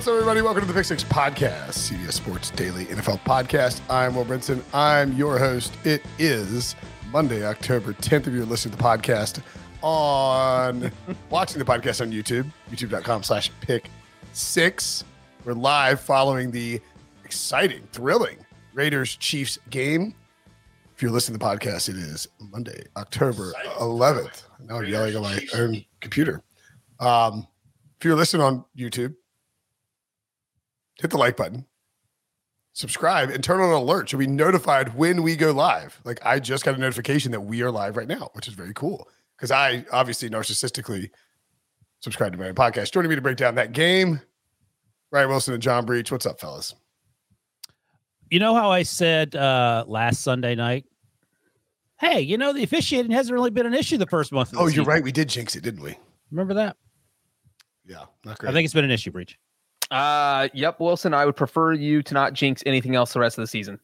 What's up, everybody? Welcome to the Pick Six Podcast, CBS Sports Daily NFL Podcast. I'm Will Brinson. I'm your host. It is Monday, October 10th. If you're listening to the podcast on watching the podcast on YouTube, youtube.com slash pick six. We're live following the exciting, thrilling Raiders Chiefs game. If you're listening to the podcast, it is Monday, October 11th. Now I'm yelling at my own computer. Um, if you're listening on YouTube, hit the like button, subscribe, and turn on alerts. You'll be notified when we go live. Like I just got a notification that we are live right now, which is very cool. Because I obviously narcissistically subscribe to my podcast. Joining me to break down that game, Ryan Wilson and John Breech. What's up, fellas? You know how I said uh last Sunday night? Hey, you know the officiating hasn't really been an issue the first month. Oh, you're season. right. We did jinx it, didn't we? Remember that? Yeah, not great. I think it's been an issue, Breech. Uh, yep, Wilson. I would prefer you to not jinx anything else the rest of the season.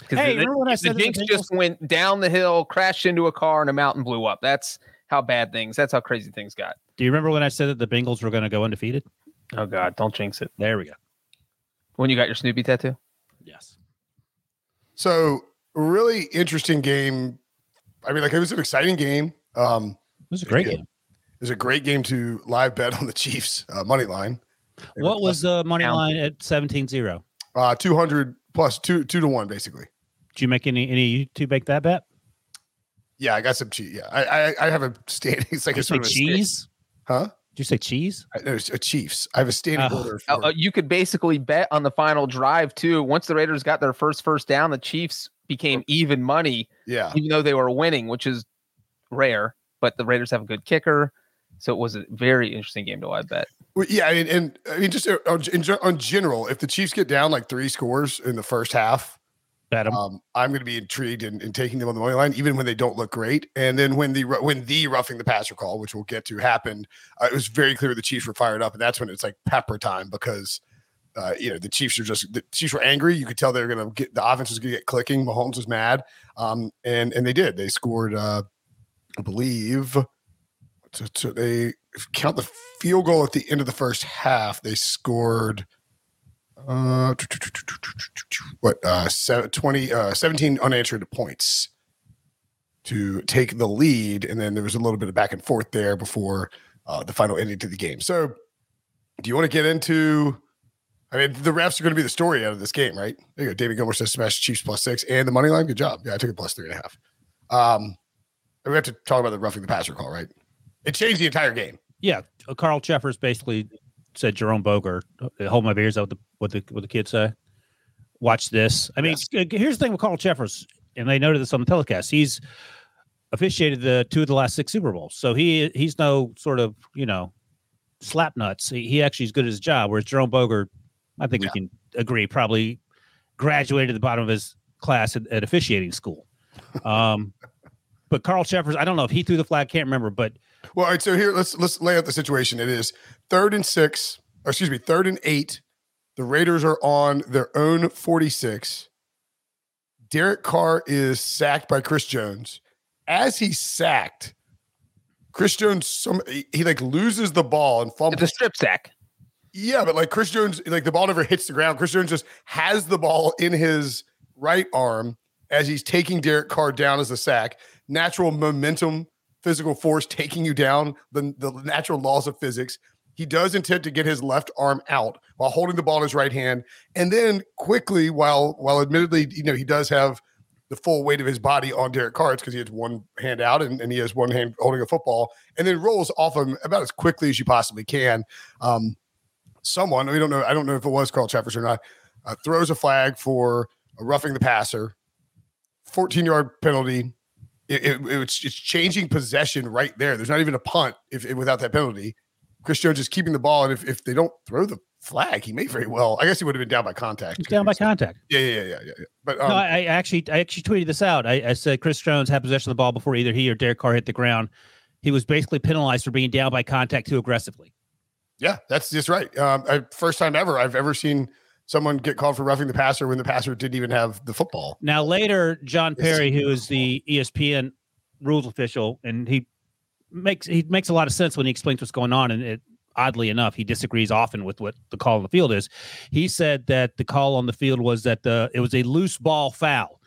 Because Hey, the, remember when I said that the jinx just went down the hill, crashed into a car, and a mountain blew up. That's how bad things. That's how crazy things got. Do you remember when I said that the Bengals were going to go undefeated? Oh God, don't jinx it. There we go. When you got your Snoopy tattoo? Yes. so really interesting game. I mean, like it was an exciting game. Um, It was a great Yeah. game. it was a great game to live bet on the Chiefs uh, money line. They What was the money Count. line at 17-0? uh, two hundred plus two two to one basically? Did you make any any to make that bet? Yeah, I got some cheese. Yeah, I I, I have a standing. It's like Did you a say sort of a cheese? huh? Did you say cheese? I, no, it's a Chiefs. I have a standing Oh. order. Uh, For, uh, you could basically bet on the final drive too. Once the Raiders got their first first down, the Chiefs became even money, yeah, even though they were winning, which is rare. But the Raiders have a good kicker, so it was a very interesting game to live bet. Well, yeah, and, and I mean, just uh, on, in, gen- on general, if the Chiefs get down like three scores in the first half, Bet 'em. um, I'm going to be intrigued in, in taking them on the money line, even when they don't look great. And then when the when the roughing the passer call, which we'll get to, happened, uh, it was very clear the Chiefs were fired up, and that's when it's like pepper time because. Uh, you know the Chiefs are just the Chiefs were angry. You could tell they were going to get the offense was going to get clicking. Mahomes was mad, um, and and they did. They scored, uh, I believe, so, they count the field goal at the end of the first half. They scored what uh 20 uh 17 unanswered points to take the lead. And then there was a little bit of back and forth there before uh the final ending to the game. So do you want to get into i mean the refs are going to be the story out of this game right? There you go. David gilmore says smash chiefs plus six and the money line. Good job. Yeah i took it plus three and a half. Um we have to talk about the roughing the passer call right it changed the entire game Yeah, uh, Carl Cheffers basically said Jerome Boger, uh, hold my beers." What the what the what the kids say? Watch this. I mean, uh, here's the thing with Carl Cheffers, and they noted this on the telecast. He's officiated the two of the last six Super Bowls, so he he's no sort of you know slap nuts. He, he actually is good at his job. Whereas Jerome Boger I think we can agree. Probably graduated at the bottom of his class at, at officiating school. Um, but Carl Cheffers, I don't know if he threw the flag. Can't remember, but Well, all right. So here, let's let's lay out the situation. It is third and six, or excuse me, third and eight. The Raiders are on their own 46. Derek Carr is sacked by Chris Jones. As he's sacked, Chris Jones some he, he, like loses the ball and fumbles. It's a strip sack. Yeah, but like Chris Jones, like the ball never hits the ground. Chris Jones just has the ball in his right arm as he's taking Derek Carr down as a sack. Natural momentum, physical force taking you down, the, the natural laws of physics. He does intend to get his left arm out while holding the ball in his right hand. And then quickly, while while admittedly, you know, he does have the full weight of his body on Derek Carr because he has one hand out and, and he has one hand holding a football, and then rolls off him about as quickly as you possibly can. Um, someone we don't know, I don't know if it was Carl Cheffers or not, uh, throws a flag for roughing the passer, 14 yard penalty. It, it, it's, it's changing possession right there. There's not even a punt if, if without that penalty. Chris Jones is keeping the ball, and if, if they don't throw the flag, he may very well. I guess he would have been down by contact. down by contact. Yeah, yeah, yeah, yeah. yeah. But um, no, I, I, actually, I actually tweeted this out. I, I, said Chris Jones had possession of the ball before either he or Derek Carr hit the ground. He was basically penalized for being down by contact too aggressively. Yeah, that's just right. Um, I, first time ever I've ever seen someone get called for roughing the passer when the passer didn't even have the football. Now later, John Parry, who is the ESPN rules official, and he makes he makes a lot of sense when he explains what's going on, and it oddly enough, he disagrees often with what the call on the field is. He said that the call on the field was that the it was a loose ball foul.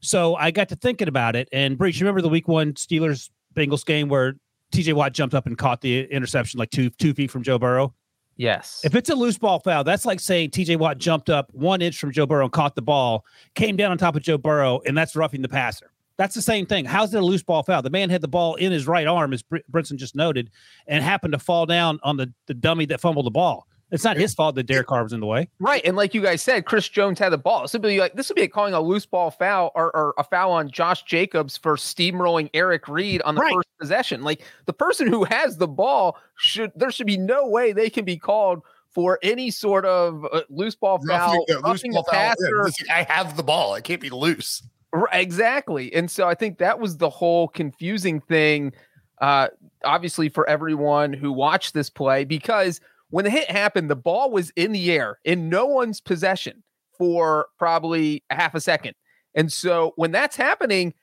So I got to thinking about it, and Breech, remember the Week One Steelers Bengals game where T.J. Watt jumped up and caught the interception like two two feet from Joe Burrow. Yes. If it's a loose ball foul, that's like saying TJ Watt jumped up one inch from Joe Burrow and caught the ball, came down on top of Joe Burrow, and that's roughing the passer. That's the same thing. How's it a loose ball foul? The man had the ball in his right arm, as Br- Brinson just noted, and happened to fall down on the, the dummy that fumbled the ball. It's not his fault that Derek Carr was in the way. Right. And like you guys said, Chris Jones had the ball. So be like this would be like calling a loose ball foul or, or, a foul on Josh Jacobs for steamrolling Eric Reed on the right. first possession. Like the person who has the ball should there should be no way they can be called for any sort of uh, loose ball foul, roughing, yeah, loose ball passer. Yeah, I have the ball. I can't be loose. Exactly. And so I think that was the whole confusing thing, uh, obviously, for everyone who watched this play, because when the hit happened, the ball was in the air in no one's possession for probably a half a second. And so when that's happening,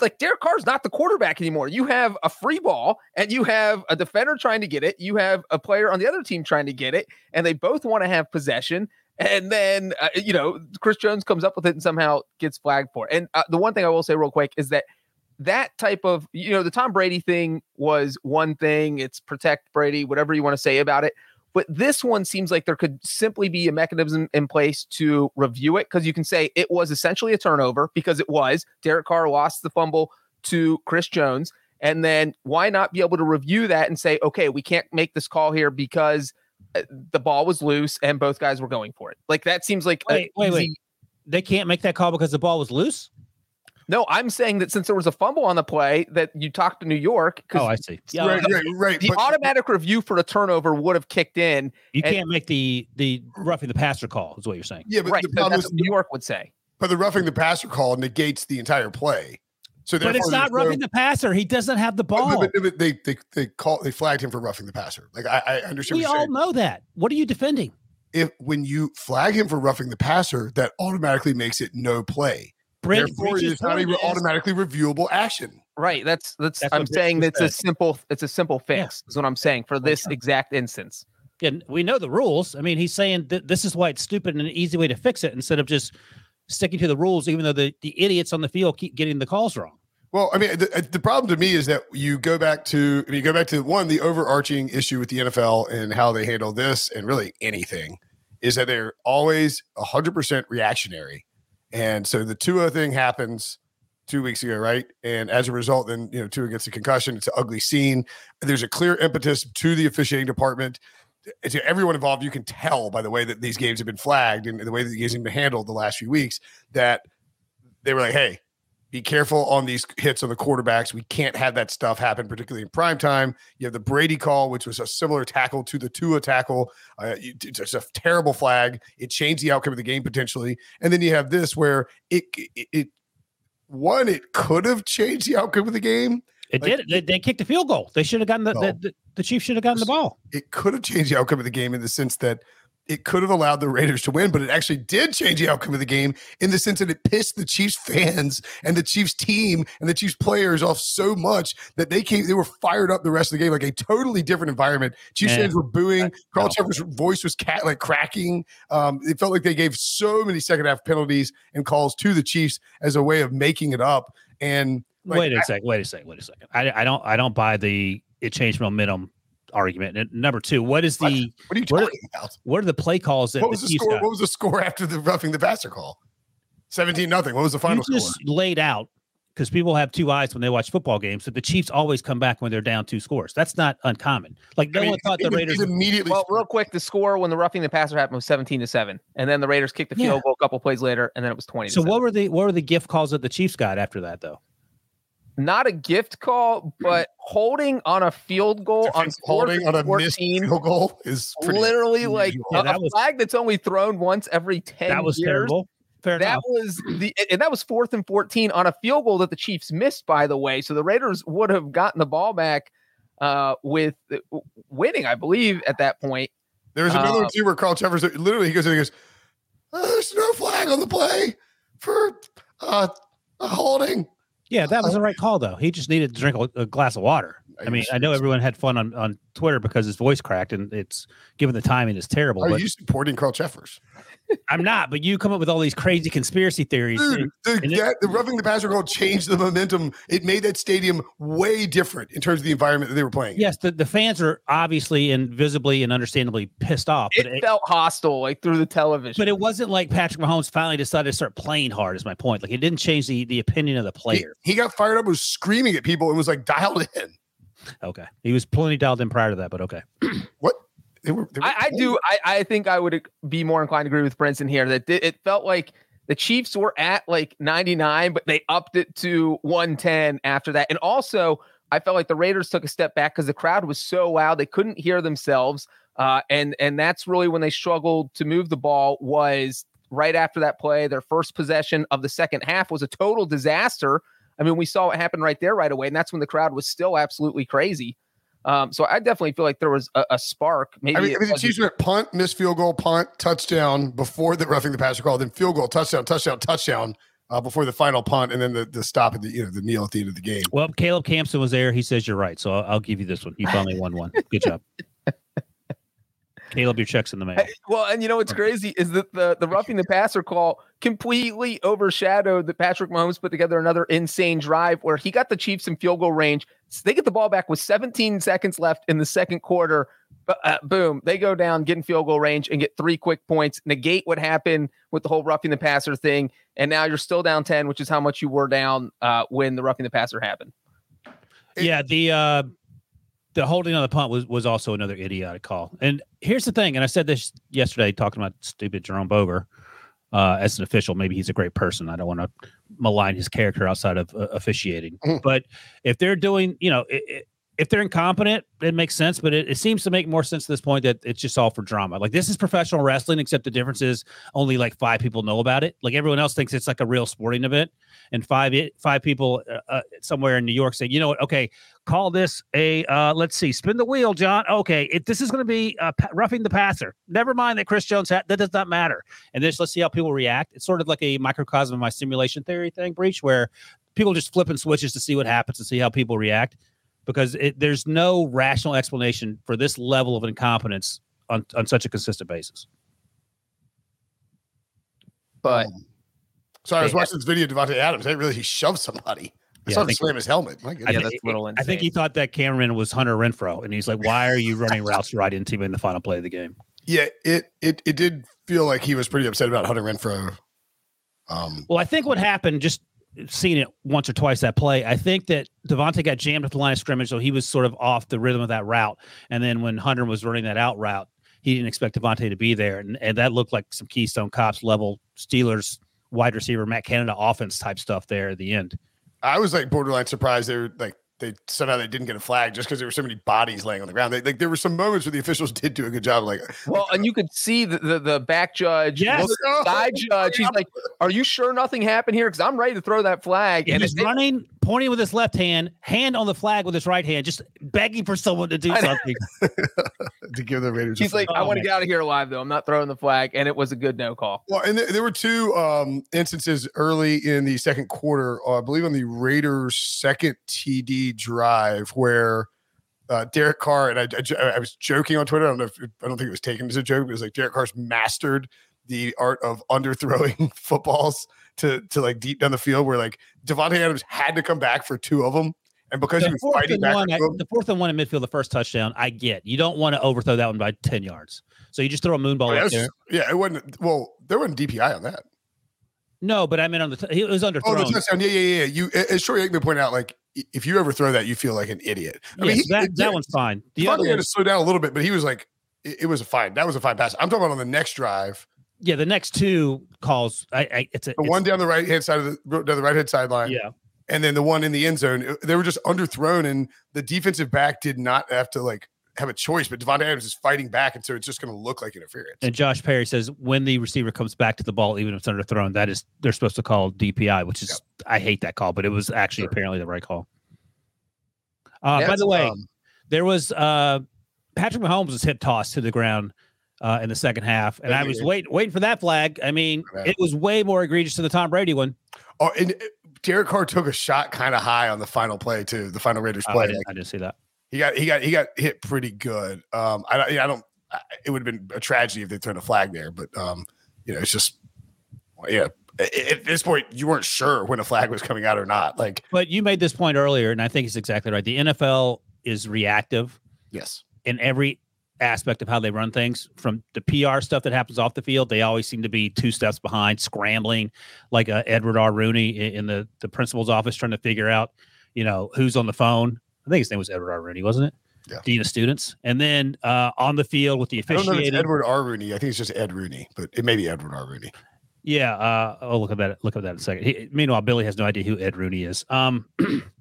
like Derek Carr's not the quarterback anymore. You have a free ball and you have a defender trying to get it. You have a player on the other team trying to get it, and they both want to have possession. And then, uh, you know, Chris Jones comes up with it and somehow gets flagged for it. And uh, the one thing I will say real quick is that that type of, you know, the Tom Brady thing was one thing. It's protect Brady, whatever you want to say about it. But this one seems like there could simply be a mechanism in place to review it because you can say it was essentially a turnover because it was. Derek Carr lost the fumble to Chris Jones. And then why not be able to review that and say, okay, we can't make this call here because uh, the ball was loose and both guys were going for it. Like that seems like wait, wait, easy... wait. They can't make that call because the ball was loose. No, I'm saying that since there was a fumble on the play, that you talked to New York. Oh, I see. Yeah, right, right, right. The but, automatic review for a turnover would have kicked in. You and, can't make the the roughing the passer call. Is what you're saying? Yeah, but right. The problem is, New York would say. But the roughing the passer call negates the entire play. So but it's not roughing no, the passer. He doesn't have the ball. But, but they they they call they flagged him for roughing the passer. Like I, I understand. We all saying. know that. What are you defending? If when you flag him for roughing the passer, that automatically makes it no play. Brent Therefore, it's not even automatically reviewable action. Right. That's that's. that's I'm saying that's a simple. It's a simple fix. Yeah. Is what I'm saying for this exact instance. And we know the rules. I mean, he's saying that this is why it's stupid and an easy way to fix it instead of just sticking to the rules, even though the, the idiots on the field keep getting the calls wrong. Well, I mean, the, uh, the problem to me is that you go back to, I mean, you go back to one, the overarching issue with the NFL and how they handle this and really anything is that they're always 100% reactionary. And so the Tua thing happens two weeks ago, right? And as a result, then, you know, Tua gets a concussion. It's an ugly scene. There's a clear impetus to the officiating department eh, to everyone involved, you can tell by the way that these games have been flagged and the way that the games have been handled the last few weeks that they were like, hey, be careful on these hits on the quarterbacks. We can't have that stuff happen, particularly in prime time. You have the Brady call, which was a similar tackle to the Tua tackle. Uh, it's a terrible flag. It changed the outcome of the game potentially. And then you have this where it, it, it one, it could have changed the outcome of the game. It like, did. They, they, kicked a field goal. They should have gotten the, no, the, the, the Chiefs should have gotten the ball. It could have changed the outcome of the game in the sense that it could have allowed the Raiders to win, but it actually did change the outcome of the game in the sense that it pissed the Chiefs fans and the Chiefs team and the Chiefs players off so much that they came, they were fired up the rest of the game, like a totally different environment. Chiefs fans were booing. Carl Cheffers' voice was cat, like cracking. Um, it felt like they gave so many second half penalties and calls to the Chiefs as a way of making it up. And like, wait a second, wait a second, wait a second. I, I don't, I don't buy the it changed momentum argument. And number two, what is the what, what are you talking what are, about? What are the play calls that what was the, the score? Got? What was the score after the roughing the passer call? 17 nothing. What was the final you just score? laid out because people have two eyes when they watch football games. That the Chiefs always come back when they're down two scores. That's not uncommon. Like no I mean, one thought the Raiders immediately. Well, real quick, the score when the roughing the passer happened was seventeen to seven, and then the Raiders kicked the field yeah. goal a couple plays later, and then it was twenty. So what were the what were the gift calls that the Chiefs got after that though? Not a gift call, but holding on a field goal on holding on a 14, missed field goal is literally like yeah, a, was, flag that's only thrown once every 10 that was years. terrible Fair that enough. was the and that was fourth and 14 on a field goal that the Chiefs missed, by the way. So the Raiders would have gotten the ball back uh, with uh, winning, I believe, at that point. There's another uh, team where Carl Cheffers literally he goes and he goes, oh, "There's no flag on the play for uh, a holding." Yeah, that was the right call, though. He just needed to drink a, a glass of water. I mean, I know everyone had fun on, on Twitter because his voice cracked, and it's given the timing is terrible. Oh, Are you supporting Carl Cheffers? I'm not, but you come up with all these crazy conspiracy theories. Dude, the, that, the roughing the passer call changed the momentum. It made that stadium way different in terms of the environment that they were playing. Yes, the, the fans are obviously and visibly and understandably pissed off. It, it felt hostile, like through the television. But it wasn't like Patrick Mahomes finally decided to start playing hard. Is my point? Like it didn't change the the opinion of the player. He, he got fired up, was screaming at people, and was like dialed in. Okay, he was plenty dialed in prior to that, but okay. what? They were, they were I, I, do. I, I think I would be more inclined to agree with Brinson here that it felt like the Chiefs were at like 99, but they upped it to 110 after that. And also, I felt like the Raiders took a step back because the crowd was so loud they couldn't hear themselves. Uh, and and that's really when they struggled to move the ball was right after that play. Their first possession of the second half was a total disaster. I mean, we saw what happened right there right away, and that's when the crowd was still absolutely crazy. Um, so I definitely feel like there was a, a spark. Maybe I mean, I mean the Chiefs went punt, missed field goal, punt, touchdown before the roughing the passer call, then field goal, touchdown, touchdown, touchdown. Uh, before the final punt, and then the, the stop at the you know the kneel at the end of the game. Well, Caleb Campson was there. He says you're right, so I'll, I'll give you this one. You finally won one. Good job. Caleb, your check's in the mail. Well, and you know what's crazy is that the the roughing the passer call completely overshadowed that Patrick Mahomes put together another insane drive where he got the Chiefs in field goal range. They get the ball back with 17 seconds left in the second quarter. Uh, boom, they go down, get in field goal range, and get three quick points. Negate what happened with the whole roughing the passer thing, and now you're still down 10, which is how much you were down uh, when the roughing the passer happened. Yeah, the uh, the holding on the punt was was also another idiotic call. And here's the thing, and I said this yesterday talking about stupid Jerome Boger uh, as an official. Maybe he's a great person. I don't want to malign his character outside of uh, officiating. Mm-hmm. But if they're doing, you know, it, it, if they're incompetent, it makes sense. But it, it, seems to make more sense at this point that it's just all for drama. Like this is professional wrestling, except the difference is only like five people know about it. Like everyone else thinks it's like a real sporting event, and five five people uh, uh, somewhere in New York say, you know what? Okay, call this a uh, let's see, spin the wheel, John. Okay, it, this is going to be uh, roughing the passer. Never mind that Chris Jones had that does not matter. And this, let's see how people react. It's sort of like a microcosm of my simulation theory thing, breach, where people just flipping switches to see what happens and see how people react because it, there's no rational explanation for this level of incompetence on, on such a consistent basis. But sorry, I was watching this video of Davante Adams. They really he shoved somebody. I yeah, saw him slam his helmet. My goodness. Yeah, that's little insane. I think he thought that cameraman was Hunter Renfrow, and he's like, "Why are you running routes right into him in the final play of the game?" Yeah, it it it did feel like he was pretty upset about Hunter Renfrow. Um, well, I think what happened, just seen it once or twice that play. I think that Davante got jammed at the line of scrimmage, so he was sort of off the rhythm of that route. And then when Hunter was running that out route, he didn't expect Davante to be there, and, and that looked like some Keystone Cops level Steelers wide receiver Matt Canada offense type stuff there at the end. I was like borderline surprised they were like they somehow they didn't get a flag just because there were so many bodies laying on the ground. They, like there were some moments where the officials did do a good job. Like, well, and you could see the the, the back judge, yes. the side judge. He's like, "Are you sure nothing happened here? Because I'm ready to throw that flag." And he's running, pointing with his left hand, hand on the flag with his right hand, just begging for someone to do something to give the Raiders. He's like, "I want to get out of here alive, though. I'm not throwing the flag," and it was a good no call. Well, and th- there were two um, instances early in the second quarter, uh, I believe, on the Raiders' second TD drive where uh, Derek Carr and I, I, I, was joking on Twitter. I don't know if I don't think it was taken as a joke. It was like Derek Carr's mastered the art of underthrowing footballs to to like deep down the field, where like Davante Adams had to come back for two of them. And because the he was fighting back, one, the fourth and one in midfield, the first touchdown, I get. You don't want to overthrow that one by ten yards, so you just throw a moonball oh, up there. Yeah, it wasn't. Well, there wasn't DPI on that. No, but I mean on the t- it was underthrown. Oh, the touchdown. Yeah, yeah, yeah. You as Troy Aikman pointed out, like if you overthrow that, you feel like an idiot. I mean, he, that, it, that one's fine. The other had to slow down a little bit, but he was like, it, it, was a fine. That was a fine pass. I'm talking about on the next drive. Yeah, the next two calls. I, I it's a the it's, one down the right hand side of the down the right hand sideline. Yeah, and then the one in the end zone. They were just underthrown, and the defensive back did not have to like have a choice, but Davante Adams is fighting back, and so it's just going to look like interference. And Josh Perry says when the receiver comes back to the ball, even if it's underthrown, that is they're supposed to call DPI, which is yep. I hate that call, but it was actually sure. apparently the right call. Uh, by the way, um, there was uh, Patrick Mahomes was hip tossed to the ground uh, in the second half, and I was waiting waiting for that flag. I mean, it was way more egregious than the Tom Brady one. Oh, and uh, Derek Carr took a shot kind of high on the final play too. The final Raiders play. I didn't, I didn't see that. He got he got he got hit pretty good. Um, I, I don't. It would have been a tragedy if they turned a flag there, but um, you know, it's just yeah. At this point, you weren't sure when a flag was coming out or not. Like, but you made this point earlier, and I think it's exactly right. The NFL is reactive. Yes. In every aspect of how they run things, from the PR stuff that happens off the field, they always seem to be two steps behind, scrambling, like uh, Edward R. Rooney in the the principal's office, trying to figure out, you know, who's on the phone I think his name was Edward R. Rooney, wasn't it? Yeah. Dean of students. And then uh, on the field with the officiating. I don't know if Edward R. Rooney. I think it's just Ed Rooney, but it may be Edward R. Rooney. Yeah. Uh, I'll look at that. Look at that in a second. He, meanwhile, Billy has no idea who Ed Rooney is. Um,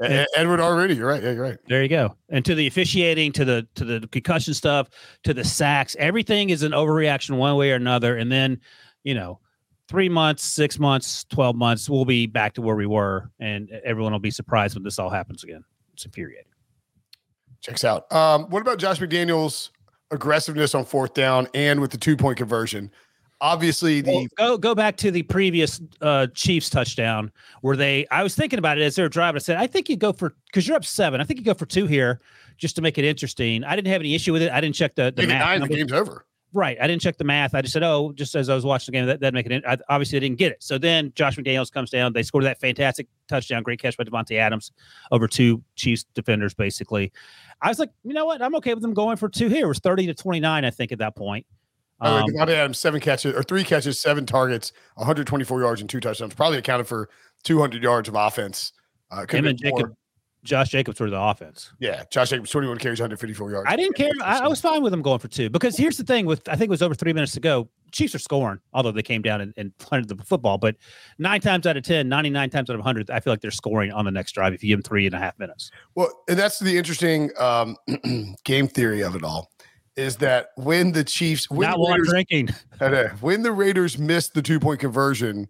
and, Edward already. You're right. Yeah, you're right. There you go. And to the officiating, to the to the concussion stuff, to the sacks, everything is an overreaction one way or another. And then, you know, three months, six months, 12 months, we'll be back to where we were. And everyone will be surprised when this all happens again. It's infuriating. Checks out. Um, what about Josh McDaniels' aggressiveness on fourth down and with the two point conversion? Obviously, the well, go go back to the previous uh, Chiefs touchdown where they. I was thinking about it as they were driving. I said, I think you go for because you're up seven. I think you go for two here just to make it interesting. I didn't have any issue with it. I didn't check the the math. Nine, the game's over. Right. I didn't check the math. I just said, oh, just as I was watching the game, that, that make it. I, obviously, I didn't get it. So then Josh McDaniels comes down. They scored that fantastic touchdown, great catch by Davante Adams over two Chiefs defenders, basically. I was like, you know what? I'm okay with them going for two here. It was 30 to 29, I think, at that point. Um, uh, Davante Adams, seven catches or three catches, seven targets, 124 yards, and two touchdowns. Probably accounted for 200 yards of offense. Uh, Him and Jacob, Josh Jacobs were the offense. Yeah, Josh Jacobs, 21 carries, 154 yards. I didn't care. I, I, was fine with him going for two because here's the thing with I think it was over three minutes to go. Chiefs are scoring, although they came down and, and planted the football. But nine times out of 10, 99 times out of 100, I feel like they're scoring on the next drive if you give them three and a half minutes. Well, and that's the interesting um, game theory of it all is that when the Chiefs when not while drinking, when the Raiders missed the two point conversion,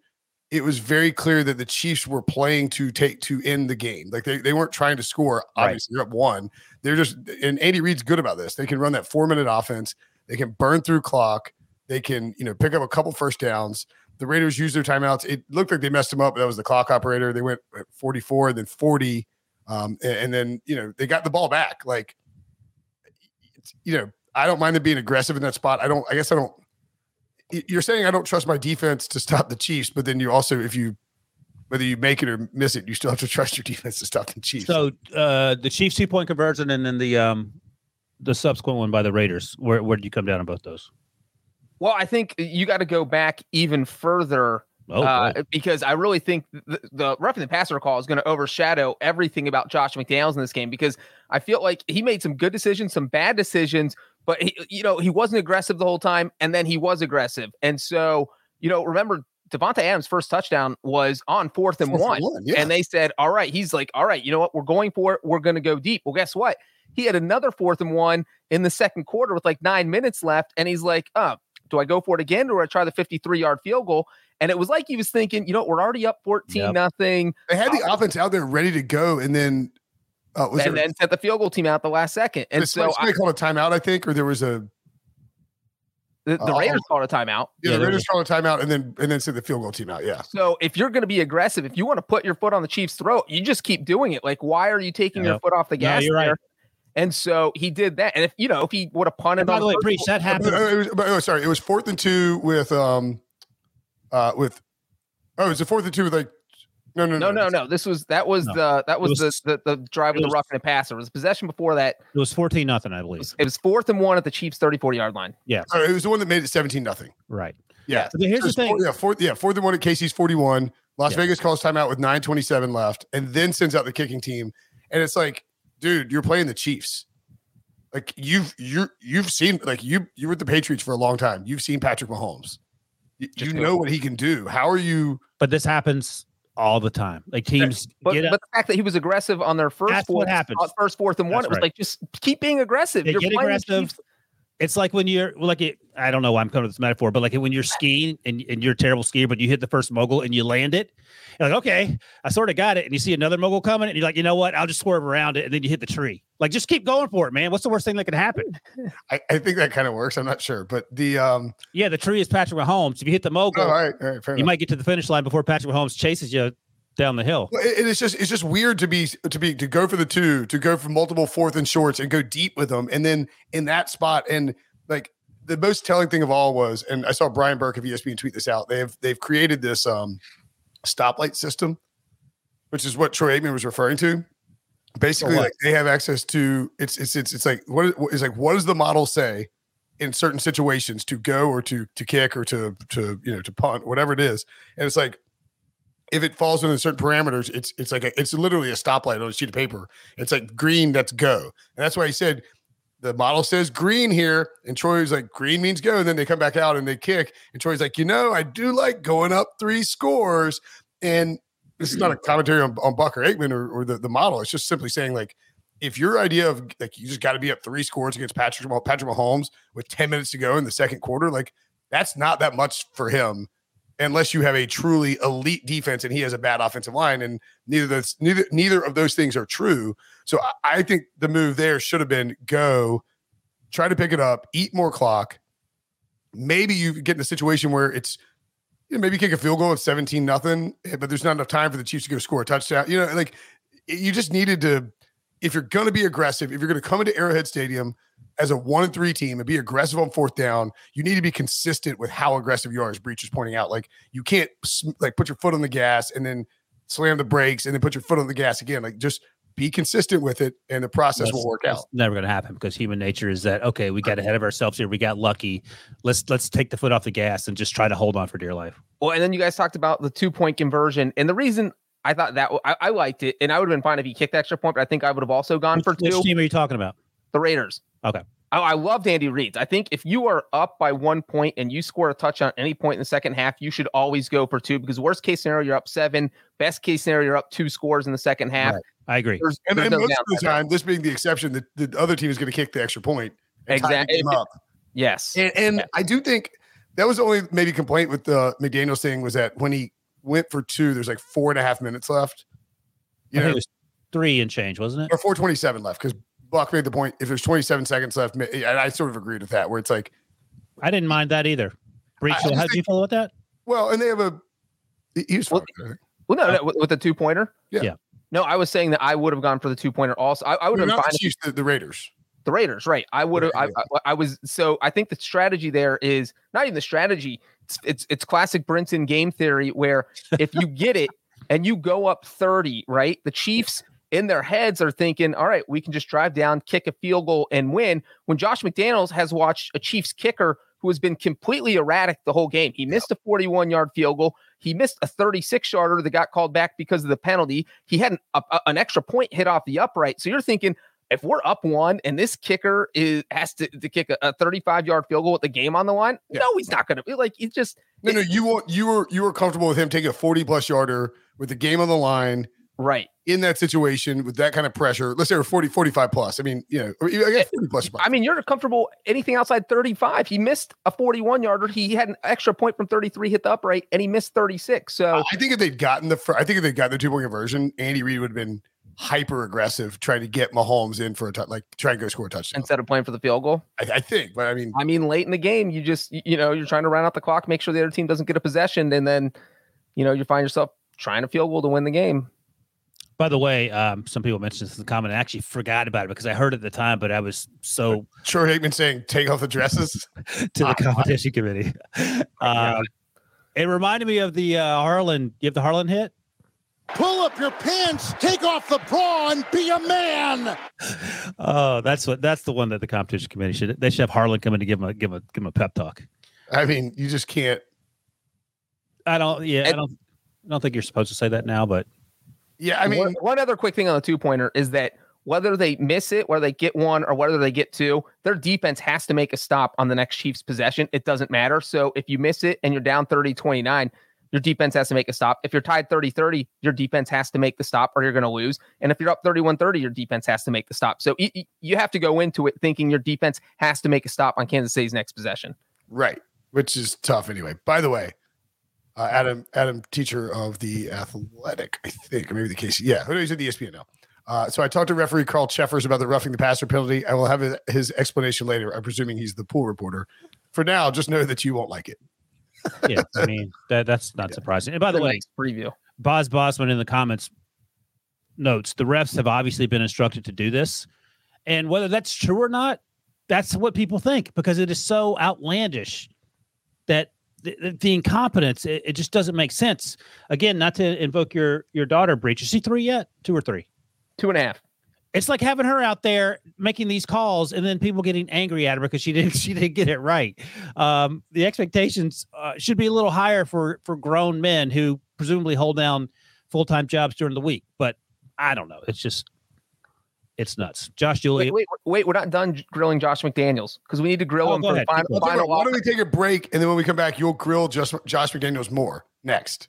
it was very clear that the Chiefs were playing to take to end the game. Like they, they weren't trying to score. Obviously, right. they're up one. They're just and Andy Reid's good about this. They can run that four minute offense. They can burn through clock. They can you know pick up a couple first downs. The Raiders used their timeouts. It looked like they messed them up. That was the clock operator. They went 44, then 40, um, and, and then you know they got the ball back. Like you know, I don't mind them being aggressive in that spot. I don't. I guess I don't you're saying I don't trust my defense to stop the Chiefs, but then you also, if you whether you make it or miss it, you still have to trust your defense to stop the Chiefs. So uh, the Chiefs two point conversion and then the um the subsequent one by the Raiders. Where where did you come down on both those? Well, I think you got to go back even further oh, uh, because I really think the, the roughing the passer call is going to overshadow everything about Josh McDaniels in this game because I feel like he made some good decisions, some bad decisions, but he, you know, he wasn't aggressive the whole time, and then he was aggressive. And so, you know, remember Davante Adams' first touchdown was on fourth and Fourth one. and one, yeah. And they said, All right, he's like, All right, you know what? We're going for it. We're going to go deep. Well, guess what? He had another fourth and one in the second quarter with like nine minutes left. And he's like, Oh, do I go for it again or do I try the 53 yard field goal? And it was like he was thinking, you know, we're already up 14 Yep. nothing. They had uh, the offense out there ready to go, and then was And there, then sent the field goal team out the last second. And so somebody, I, called a timeout, I think, or there was a the, the uh, Raiders called a timeout. yeah, Yeah, the there Raiders was- called a timeout, and then and then sent the field goal team out. Yeah, So if you're going to be aggressive, if you want to put your foot on the Chiefs' throat, you just keep doing it. Like, why are you taking your foot off the No, gas you're right. And so he did that. And if you know, if he would have punted And by on the way, Breech, that happened. it was, but, oh, sorry, it was fourth and two with um, uh, with oh, it was a fourth and two with like no, no, No, no, no. This was that was No. the that was, was- the, the the drive with the was- roughing and passer. It was possession before that. It was 14 nothing, I believe. it was fourth and one at the Chiefs 34 yard line. Yeah, Sorry, it was the one that made it seventeen nothing. Right. Yeah, But here's So the thing. four- yeah, fourth, yeah, fourth and one at KC's forty-one. Las Yeah. Vegas calls timeout with nine twenty-seven left, and then sends out the kicking team. And it's like, dude, you're playing the Chiefs. Like you've you you've seen like you you were with the Patriots for a long time. You've seen Patrick Mahomes. You, you know what he can do. How are you? But this happens all the time. Like teams But, but the fact that he was aggressive on their first That's fourth, what happens. first fourth and one, That's it was right. like just keep being aggressive. They You're get aggressive. It's like when you're like it, I don't know why I'm coming to this metaphor, but like when you're skiing and, and you're a terrible skier, but you hit the first mogul and you land it, you're like, okay, I sort of got it. And you see another mogul coming, and you're like, you know what? I'll just swerve around it, and then you hit the tree. Like, just keep going for it, man. What's the worst thing that could happen? I, I think that kind of works. I'm not sure, but the um. Yeah, the tree is Patrick Mahomes. If you hit the Oh, mogul, all right, all right, you enough. might get to the finish line before Patrick Mahomes chases you down the hill. Well, it- it's just it's just weird to be to be to go for the two, to go for multiple fourth and shorts and go deep with them, and then in that spot and like the most telling thing of all was, and I saw Brian Burke of ESPN tweet this out. They've they've created this um stoplight system, which is what Troy Aikman was referring to. Basically, what? like they have access to it's it's it's it's like what is- is like what does the model say in certain situations to go or to to kick or to to you know to punt whatever it is, and it's like if it falls within certain parameters, it's it's like a, it's literally a stoplight on a sheet of paper. It's like green, that's go, and that's why he said the model says green here, and Troy's like green means go, and then they come back out and they kick, and Troy's like, you know, I do like going up three scores, and this is not a commentary on, on Buck or Aikman or, or the, the model. It's just simply saying like if your idea of like you just got to be up three scores against Patrick Patrick Mahomes with ten minutes to go in the second quarter, like that's not that much for him unless you have a truly elite defense and he has a bad offensive line and neither those neither neither of those things are true. So I, I think the move there should have been go try to pick it up eat more clock. Maybe you get in a situation where it's you know, maybe kick a field goal at 17 nothing but there's not enough time for the chiefs to go score a touchdown. You know like you just needed to if you're going to be aggressive if you're going to come into arrowhead stadium as a one and three team and be aggressive on fourth down, you need to be consistent with how aggressive you are, as Breech is pointing out. Like you can't like put your foot on the gas and then slam the brakes and then put your foot on the gas again. Like just be consistent with it, and the process That's- will work that's out. never going to happen because human nature is that okay, we got uh-huh. ahead of ourselves here. We got lucky. Let's let's take the foot off the gas and just try to hold on for dear life. Well, and then you guys talked about the two point conversion, and the reason I thought that I, I liked it, and I would have been fine if he kicked the extra point, but I think I would have also gone Which, for which team are you talking about? The Raiders. Okay. I, I loved Andy Reid's. I think if you are up by one point and you score a touch on any point in the second half, you should always go for two because worst case scenario you're up seven, best case scenario you're up two scores in the second half. Right. I agree. There's, And, there's and no most of the time, this being the exception, the, the other team is going to kick the extra point. and tie the Exactly. game up. Yes. And, and I do think that was the only maybe complaint with uh, the McDaniel's thing was that when he went for two, there's like four and a half minutes left. I You think know, it was three and change, wasn't it? or 427 left because Buck made the point if there's 27 seconds left, and I sort of agreed with that, where it's like, I didn't mind that either. Breech, I just how do you feel about that? well, and they have a he- he was. Well, with. Well, no, no with, with the two pointer. Yeah. Yeah. No, I was saying that I would have gone for the two pointer also. I, I would have not been fine the Chiefs, the, the Raiders. The Raiders, right? I would have. I, I, I was so. I think the strategy there is not even the strategy. It's it's, it's classic Brinson game theory where if you get it and you go up thirty, right? The Chiefs in their heads are thinking, all right, we can just drive down, kick a field goal, and win. When Josh McDaniels has watched a Chiefs kicker who has been completely erratic the whole game. He missed a 41 yard field goal. He missed a 36 yarder that got called back because of the penalty. He had an, a, an extra point hit off the upright. So you're thinking, if we're up one and this kicker is has to, to kick a, a 35 yard field goal with the game on the line, Yeah. no, he's not going to be like he just No, no, you want you were you were comfortable with him taking a 40 plus yarder with the game on the line right. in that situation with that kind of pressure. Let's say we're 40, 45 plus. I mean, you know, I guess 40 plus. I mean, you're comfortable anything outside 35. He missed a 41 yarder. He had an extra point from 33, hit the upright, and he missed 36. So I think if they'd gotten the, I think if they'd gotten the two point conversion, Andy Reid would have been hyper aggressive trying to get Mahomes in for a touch, like try and go score a touchdown. instead of playing for the field goal, I, I think, but I mean, I mean, late in the game, you just you know you're trying to run out the clock, make sure the other team doesn't get a possession, and then you know you find yourself trying to field goal to win the game. By the way, um, some people mentioned this in the comment. I actually forgot about it because I heard it at the time, but I was so Troy Aikman saying take off the dresses. to the competition committee. Um, it reminded me of the uh, Harlan. You have the Harlan hit. Pull up your pants, take off the bra, and be a man. Oh, that's what. That's the one that the competition committee should. They should have Harlan come in to give him a give him a give him a pep talk. I mean, you just can't. I don't. Yeah, I don't. I don't think you're supposed to say that now, but Yeah, I mean, one, one other quick thing on the two pointer is that whether they miss it, whether they get one, or whether they get two, their defense has to make a stop on the next Chiefs possession. It doesn't matter. So if you miss it and you're down 30 29, your defense has to make a stop. If you're tied 30 30, your defense has to make the stop or you're going to lose. And if you're up 31 30, your defense has to make the stop. So y- y- you have to go into it thinking your defense has to make a stop on Kansas City's next possession. right, which is tough anyway. By the way, uh, Adam, Adam, Teicher of the athletic, I think, or maybe the case. Yeah, who knows at the ESPN now. Uh, so I talked to referee Carl Cheffers about the roughing the passer penalty. I will have his explanation later. I'm presuming he's the pool reporter. For now, just know that you won't like it. Yeah, I mean that that's not surprising. And by the way, preview. Boz Bosman in the comments notes the refs have obviously been instructed to do this, and whether that's true or not, that's what people think because it is so outlandish that the, the- the incompetence it, it just doesn't make sense. Again, not to invoke your your daughter breach. Is she three yet? Two or three? Two and a half. It's like having her out there making these calls and then people getting angry at her because she didn't she didn't get it right. Um, the expectations uh, should be a little higher for for grown men who presumably hold down full time jobs during the week. But I don't know. It's just it's nuts. Josh Julia. Wait, wait, wait. We're not done grilling Josh McDaniels because we need to grill Oh, him for ahead. the final, Keep I'll tell you final what, why don't we take a break and then when we come back, you'll grill just Josh McDaniels more next.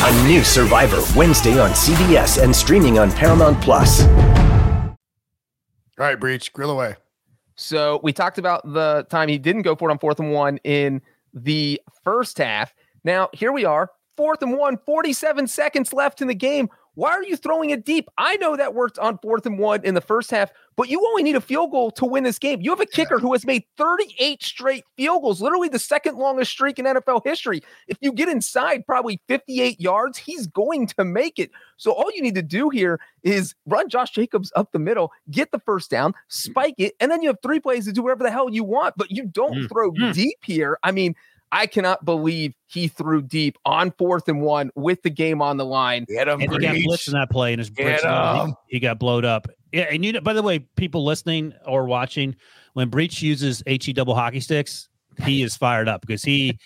A new Survivor Wednesday on CBS and streaming on Paramount Plus. All right, Breech, grill away. So we talked about the time he didn't go for it on fourth and one in the first half. Now here we are, fourth and one, 47 seconds left in the game. Why are you throwing it deep? I know that worked on fourth and one in the first half, but you only need a field goal to win this game. You have a kicker who has made 38 straight field goals, literally the second longest streak in NFL history. If you get inside probably 58 yards, he's going to make it. So all you need to do here is run Josh Jacobs up the middle, get the first down, spike it, and then you have three plays to do whatever the hell you want, but you don't Mm, throw mm. deep here. I mean, I cannot believe he threw deep on fourth and one with the game on the line. Get him, and he got blitzed in that play, and his Get blitz, uh, him. he, he got blowed up. Yeah, and you know, by the way, people listening or watching, when Breech uses he double hockey sticks, he is fired up because he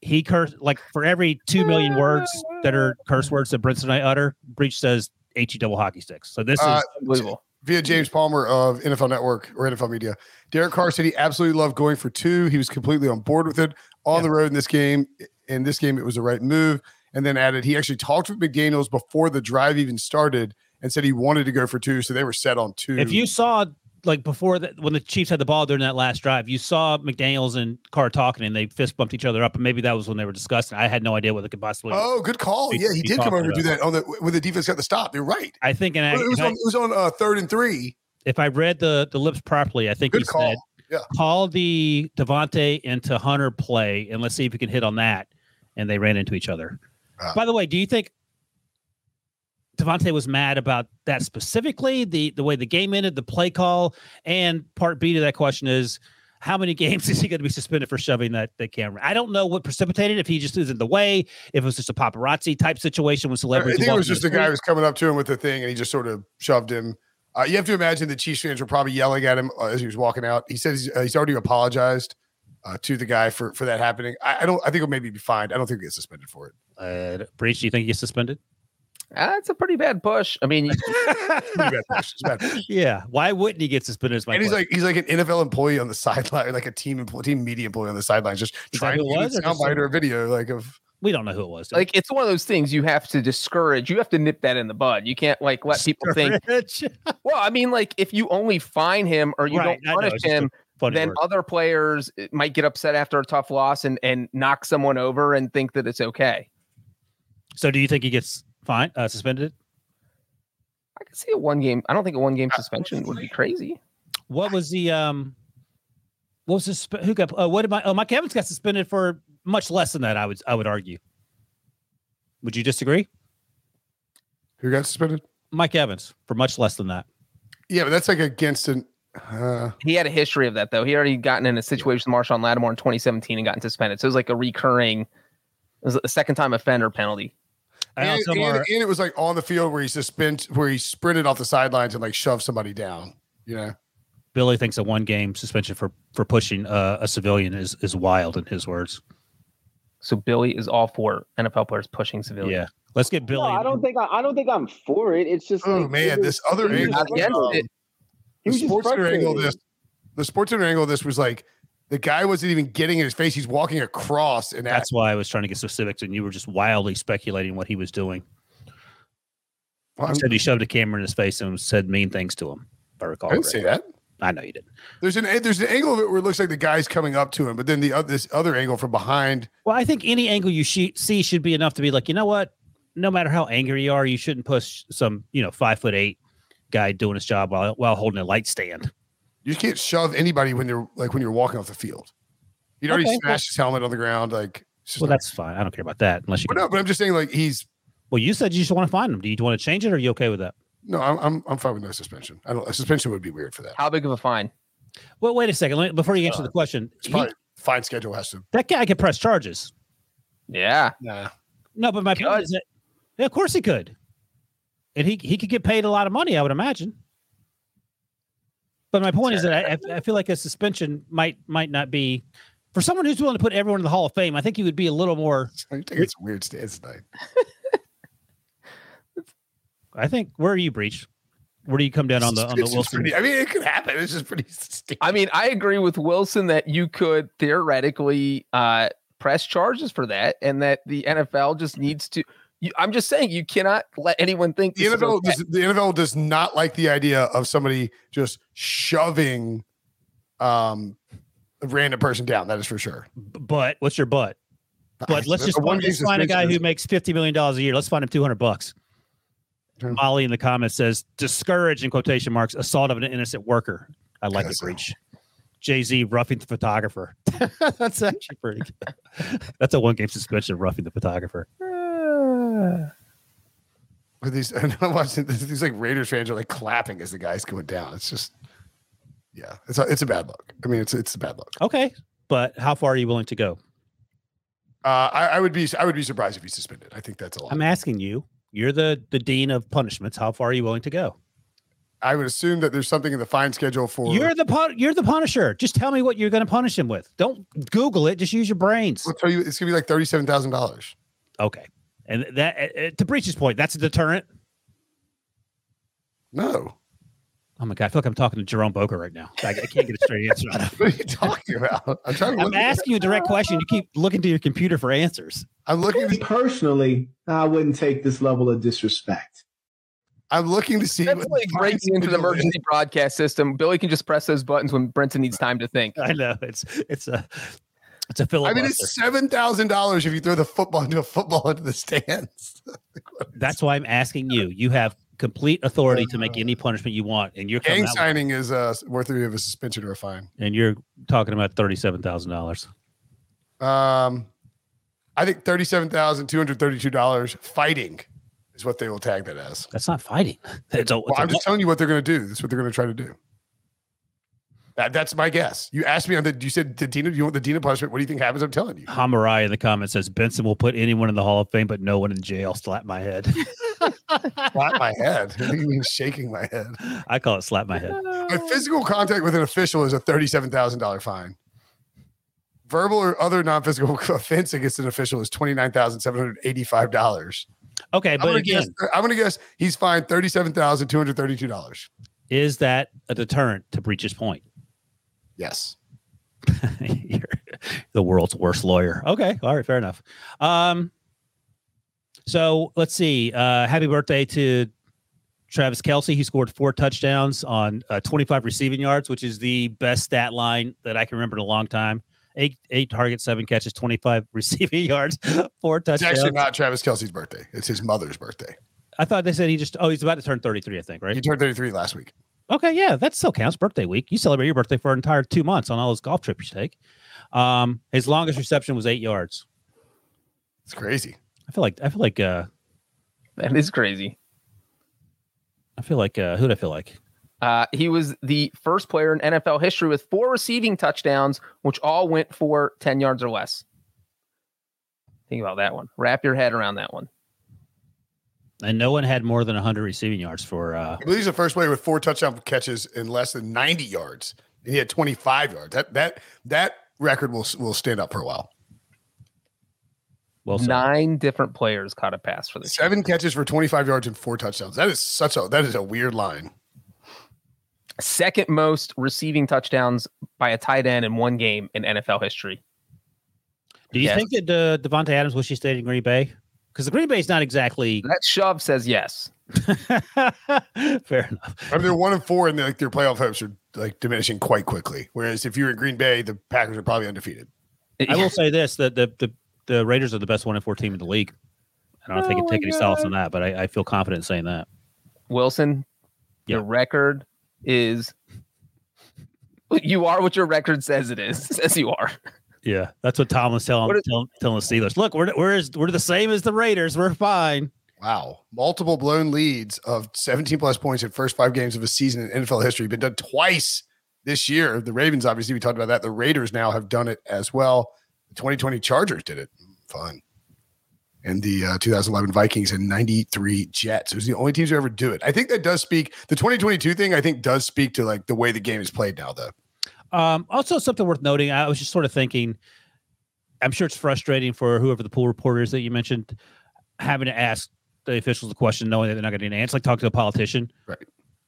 he curse like for every two million words that are curse words that Brinson and I utter, Breech says he double hockey sticks. So this Uh, is Unbelievable. Via James Palmer of NFL Network or NFL Media. Derek Carr said he absolutely loved going for two. He was completely on board with it on the road in this game. In this game, it was the right move. And then added he actually talked with McDaniels before the drive even started and said he wanted to go for two. So they were set on two. if you saw like before that when the Chiefs had the ball during that last drive, you saw McDaniels and Carr talking, and they fist bumped each other up, and maybe that was when they were discussing. I had no idea what they could possibly. Oh, good call. be- Yeah, he did come over and do that on the when the defense got the stop. You're right. I think, and I, It was if I- on, it was on uh, third and three. if I read the the lips properly, I think Good he call. said Yeah. call the Davante into Hunter play, and let's see if we can hit on that. And they ran into each other. Ah. By the way, do you think Davante was mad about that specifically? The the way the game ended, the play call, and part B to that question is how many games is he going to be suspended for shoving that, that camera? I don't know what precipitated. If he just is in the way, if it was just a paparazzi type situation with I celebrities. think it was just the the guy who was coming up to him with the thing, and he just sort of shoved him. Uh, you have to imagine the Chiefs fans were probably yelling at him uh, as he was walking out. He says he's, uh, he's already apologized uh, to the guy for for that happening. I, I don't. I think he'll maybe be fined. I don't think he'll get suspended for it. Uh, Breech, do you think he gets suspended? That's a pretty bad push. I mean, bad push. Bad push. Yeah. Why wouldn't he get suspended? Is my and he's like he's like an NFL employee on the sideline, like a team employee, team media employee on the sidelines, just that trying to who get a or soundbite or a video like of. we don't know who it was. like it's one of those things you have to discourage. You have to nip that in the bud. You can't like let people think. Well, I mean, like if you only fine him or you Right, don't punish it's just a him, then word. other players eh, might get upset after a tough loss and and knock someone over and think that it's okay. So do you think he gets fined, uh, suspended? I could see a one game. I don't think a one game suspension would be crazy. What was the um? What was this? Who got? Uh, what did my? Oh, Mike Evans got suspended for much less than that. I would. I would argue. Would you disagree, Who got suspended? Mike Evans, for much less than that? Yeah, but that's like against an. Uh, He had a history of that though. He already gotten in a situation with Marshon Lattimore in 2017 and gotten suspended. So it was like a recurring. It was a second time offender penalty. I and, and- more- and it was like on the field where he suspend where he sprinted off the sidelines and like shoved somebody down. You know, Billy thinks a one game suspension for for pushing uh, a civilian is is wild in his words. So Billy is all for NFL players pushing civilians. Yeah, let's get Billy. No, I don't think I, I don't think I'm for it. It's just oh like, man, it this other he was angle. Against um, it. He the was sports angle this, the sports angle this was like the guy wasn't even getting in his face. He's walking across, and That's why I was trying to get specifics, and you were just wildly speculating what he was doing. Well, He said he shoved a camera in his face and said mean things to him. If I recall, I didn't say that. I know you didn't. There's an there's an angle of it where it looks like the guy's coming up to him, but then the other this other angle from behind. Well, I think any angle you she- see should be enough to be like, you know what? No matter how angry you are, you shouldn't push some, you know, five foot eight guy doing his job while while holding a light stand. You can't shove anybody when you're like when you're walking off the field. He'd already Okay, well- smashed his helmet on the ground. Like, Well, not- that's fine. I don't care about that unless you. but no, but I'm just saying like he's well, you said you just want to find him. Do you want to change it, or are you okay with that? no, I'm I'm, I'm fine with no suspension. I don't. A suspension would be weird for that. How big of a fine? Well, wait a second. Let me, before you answer uh, the question, It's he- fine schedule has to. that guy could press charges. Yeah. Nah. No, but my point is that, yeah, of course he could, and he he could get paid a lot of money. I would imagine. But my point is that I, I- I feel like a suspension might might not be for someone who's willing to put everyone in the Hall of Fame. I think he would be a little more. I think it's weird stance tonight. I think where are you, Breech? Where do you come down on the on the Wilson? pretty- I mean, it could happen. It's just pretty. st- I mean, I agree with Wilson that you could theoretically uh, press charges for that, and that the NFL just needs to. You, I'm just saying you cannot let anyone think The NFL, okay. does, the NFL does not like the idea of somebody just shoving um, a random person down. That is for sure. But what's your butt? But let's just one find, let's find a guy who makes fifty million dollars a year. Let's find him two hundred bucks. Sure. Molly in the comments says, "Discourage in quotation marks assault of an innocent worker." I like it, Yes. Breech. Jay Z roughing the photographer. That's actually pretty good. That's a one game suspension roughing the photographer. But these, I'm watching this, these like Raiders fans are like clapping as the guy's going down. It's just, yeah, it's a, it's a bad look. I mean, it's it's a bad look. Okay, but how far are you willing to go? Uh, I, I would be I would be surprised if he's suspended. I think that's a lot. I'm asking you. You're the the dean of punishments. How far are you willing to go? I would assume that there's something in the fine schedule for. You're the pun- you're the punisher. Just tell me what you're going to punish him with. Don't Google it. Just use your brains. I'll tell you, it's gonna be like thirty seven thousand dollars. Okay, and that uh, uh, to Breech's point, that's a deterrent. No, Oh my god, I feel like I'm talking to Jerome Boger right now. I, I can't get a straight answer out of him. what are you talking about? I'm trying to. I'm asking you a direct question. You keep looking to your computer for answers. I'm looking. at- Personally, I wouldn't take this level of disrespect. I'm looking to see. That's what like the breaking into the emergency broadcast system. Billy can just press those buttons when Brinson needs time to think. I know it's it's a it's a I filibuster. mean, it's seven thousand dollars if you throw the football into a football into the stands. That's why I'm asking you. You have complete authority to make any punishment you want, and you're Gang out with- signing is uh, worth of a suspension or a fine. and you're talking about thirty-seven thousand dollars. Um, I think thirty-seven thousand two hundred thirty-two dollars fighting is what they will tag that as. That's not fighting. It's a, it's Well, a I'm just telling you what they're going to do. That's what they're going to try to do. That, that's my guess. You asked me on the. You said the Dina. Do you want the Dina punishment? What do you think happens? I'm telling you. Hamarai in the comments says Brinson will put anyone in the Hall of Fame, but no one in jail. Slap my head. Slap my head. What you mean shaking my head? I call it slap my head. A physical contact with an official is a thirty-seven thousand dollar fine. Verbal or other non-physical offense against an official is twenty-nine thousand seven hundred eighty-five dollars. Okay, I'm but gonna again, guess. I'm gonna guess he's fined thirty-seven thousand two hundred thirty-two dollars. is that a deterrent to breach his point? Yes. You're the world's worst lawyer. Okay, all right, fair enough. Um, so let's see. Uh, happy birthday to Travis Kelce. He scored four touchdowns on uh, 25 receiving yards, which is the best stat line that I can remember in a long time. Eight eight targets, seven catches, 25 receiving yards, four It's touchdowns. actually not Travis Kelce's birthday. It's his mother's birthday. I thought they said he just oh he's about to turn 33, I think, right? He turned 33 last week. Okay, yeah, that still counts. Birthday week. You celebrate your birthday for an entire two months on all those golf trips you take. Um, his longest reception was eight yards. It's crazy. I feel like I feel like uh That is crazy. I feel like uh who'd I feel like? Uh, he was the first player in NFL history with four receiving touchdowns, which all went for 10 yards or less. Think about that one. Wrap your head around that one. And no one had more than 100 receiving yards for uh I believe he's the first player with four touchdown catches in less than 90 yards. And he had 25 yards. That that that record will will stand up for a while. well said. Nine different players caught a pass for this. Seven catches for 25 yards and four touchdowns. That is such a that is a weird line. Second most receiving touchdowns by a tight end in one game in NFL history. Do you Yes. think that uh, Davante Adams wish he stayed in Green Bay? Because the Green Bay is not exactly That shove says yes. fair enough. I mean, they're one and four, and like their playoff hopes are like diminishing quite quickly. Whereas if you're in Green Bay, the Packers are probably undefeated. Eh, I will say this: that the, the the Raiders are the best one and four team in the league. I don't know if they can Oh take my any solace God. on that, but I, I feel confident in saying that. Wilson, Yeah. your record is you are what your record says it is. Says you are. Yeah, that's what Tom was telling What is- telling, telling the Steelers. Look, we're we're as, we're the same as the Raiders. We're fine. Wow. Multiple blown leads of 17 plus points in first five games of a season in NFL history. Been done twice this year. The Ravens, obviously, we talked about that. The Raiders now have done it as well. The 2020 Chargers did it. Fun. And the uh, 2011 Vikings and 93 Jets. It was the only teams who ever do it. I think that does speak. The 2022 thing, I think, does speak to like the way the game is played now, though. Um, also, something worth noting. I was just sort of thinking. I'm sure it's frustrating for whoever the pool reporters that you mentioned having to ask the officials the question, knowing that they're not going to get an answer. Like talking to a politician. Right.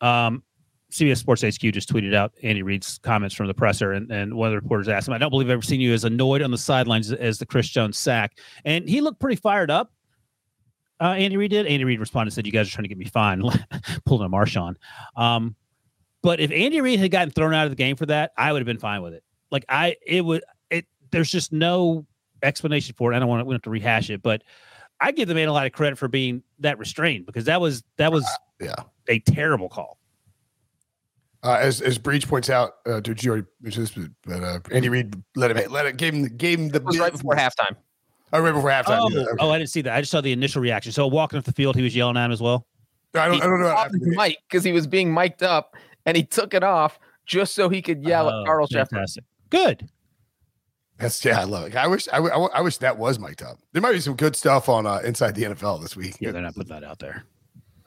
Um, CBS Sports HQ just tweeted out Andy Reid's comments from the presser, and, and one of the reporters asked him, "I don't believe I've ever seen you as annoyed on the sidelines as, as the Chris Jones sack," and he looked pretty fired up. Uh, Andy Reid did. Andy Reid responded, said, "You guys are trying to get me fined," pulling a Marshawn. Um, but if Andy Reid had gotten thrown out of the game for that, I would have been fine with it. Like I, it would. It there's just no explanation for it. I don't want to, we don't have to rehash it, but I give the man a lot of credit for being that restrained because that was that was Yeah. a terrible call. Uh, as as Breech points out, uh, did you already mention this? But, but uh, Andy Reid let him let it gave him gave him the It was right before halftime. I right before halftime. Oh, yeah, okay. oh, I didn't see that. I just saw the initial reaction. So walking off the field, he was yelling at him as well. I don't, I don't know. what Off happened. his mic because he was being mic'd up and he took it off just so he could yell Oh, at Carl Cheffers. fantastic. Good. That's yeah, I love it. I wish I, w- I w- I wish that was mic'd up. There might be some good stuff on uh, inside the NFL this week. Yeah, they're not putting that out there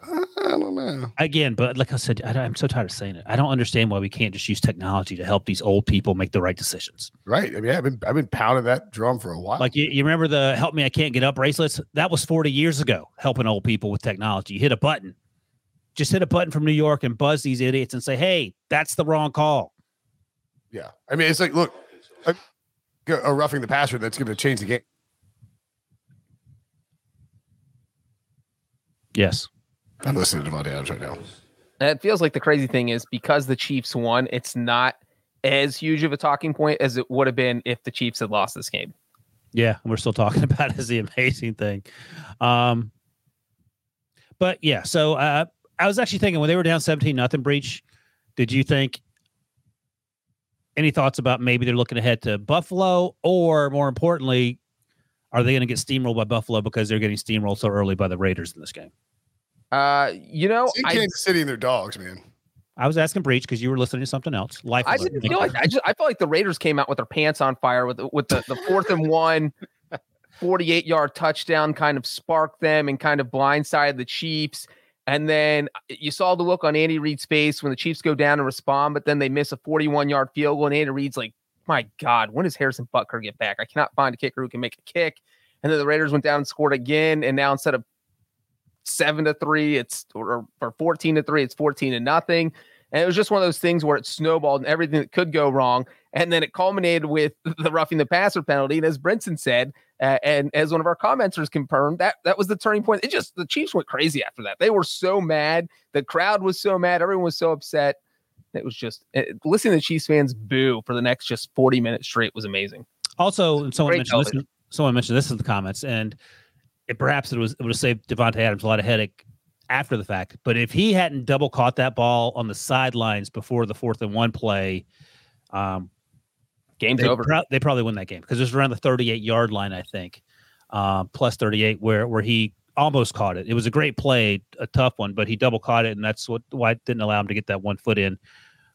I don't know. again. But like I said, I, I'm so tired of saying it. I don't understand why we can't just use technology to help these old people make the right decisions. Right? I mean, I've been I've been pounding that drum for a while. Like you, you remember the "Help Me, I Can't Get Up" bracelets? That was 40 years ago. Helping old people with technology. You hit a button. Just hit a button from New York and buzz these idiots and say, "Hey, that's the wrong call." yeah, I mean, it's like look, a, a roughing the passer that's going to change the game. Yes. I'm listening to Davante Adams right now. It feels like the crazy thing is because the Chiefs won, it's not as huge of a talking point as it would have been if the Chiefs had lost this game. Yeah, we're still talking about it as the amazing thing. Um, but yeah, so uh, I was actually thinking when they were down 17 nothing Breech, did you think any thoughts about maybe they're looking ahead to Buffalo or more importantly, are they going to get steamrolled by Buffalo because they're getting steamrolled so early by the Raiders in this game? Uh, you know, I, Kansas City and their dogs, man. I was asking Breech because you were listening to something else. Life. I didn't feel like I just I felt like the Raiders came out with their pants on fire with with the, the fourth and one 48 yard touchdown kind of sparked them and kind of blindsided the Chiefs. And then uh, you saw the look on Andy Reid's face when the Chiefs go down and respond, but then they miss a 41 yard field goal. And Andy Reid's like, my God, when does Harrison Butker get back? I cannot find a kicker who can make a kick. And then the Raiders went down and scored again. And now instead of seven to three, it's or, or 14 to three, it's 14 to nothing. And it was just one of those things where it snowballed and everything that could go wrong. And then it culminated with the roughing the passer penalty. And as Brinson said, uh, and as one of our commenters confirmed, that that was the turning point. It just the Chiefs went crazy after that. They were so mad. The crowd was so mad. Everyone was so upset. It was just it, listening to the Chiefs fans boo for the next just 40 minutes straight was amazing. Also, someone mentioned this, someone mentioned this in the comments, and it, perhaps it was it would have saved Davante Adams a lot of headache after the fact. But if he hadn't double caught that ball on the sidelines before the fourth and one play, um, game's they over. Pro- they probably win that game because it was around the 38 yard line, I think, uh, plus 38, where where he almost caught it. It was a great play, a tough one, but he double caught it, and that's what why it didn't allow him to get that one foot in,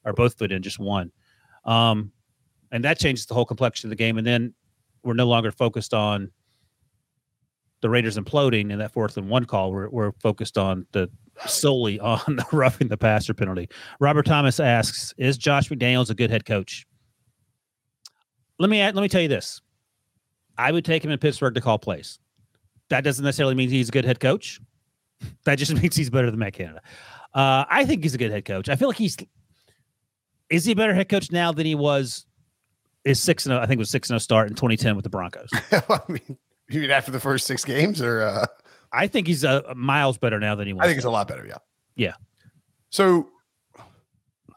or both foot in, just one. Um, and that changes the whole complexion of the game. And then we're no longer focused on the Raiders imploding in that fourth and one call. We're, we're focused on the solely on the roughing the passer penalty. Robert Thomas asks, "Is Josh McDaniels a good head coach?" Let me let me tell you this: I would take him in Pittsburgh to call plays. That doesn't necessarily mean he's a good head coach. That just means he's better than Matt Canada. Uh, I think he's a good head coach. I feel like he's is he a better head coach now than he was his six and oh, I think it was six and start in 2010 with the Broncos. I mean, you mean after the first six games, or uh... I think he's a, a miles better now than he was. I think he's a lot better. Yeah. Yeah. So,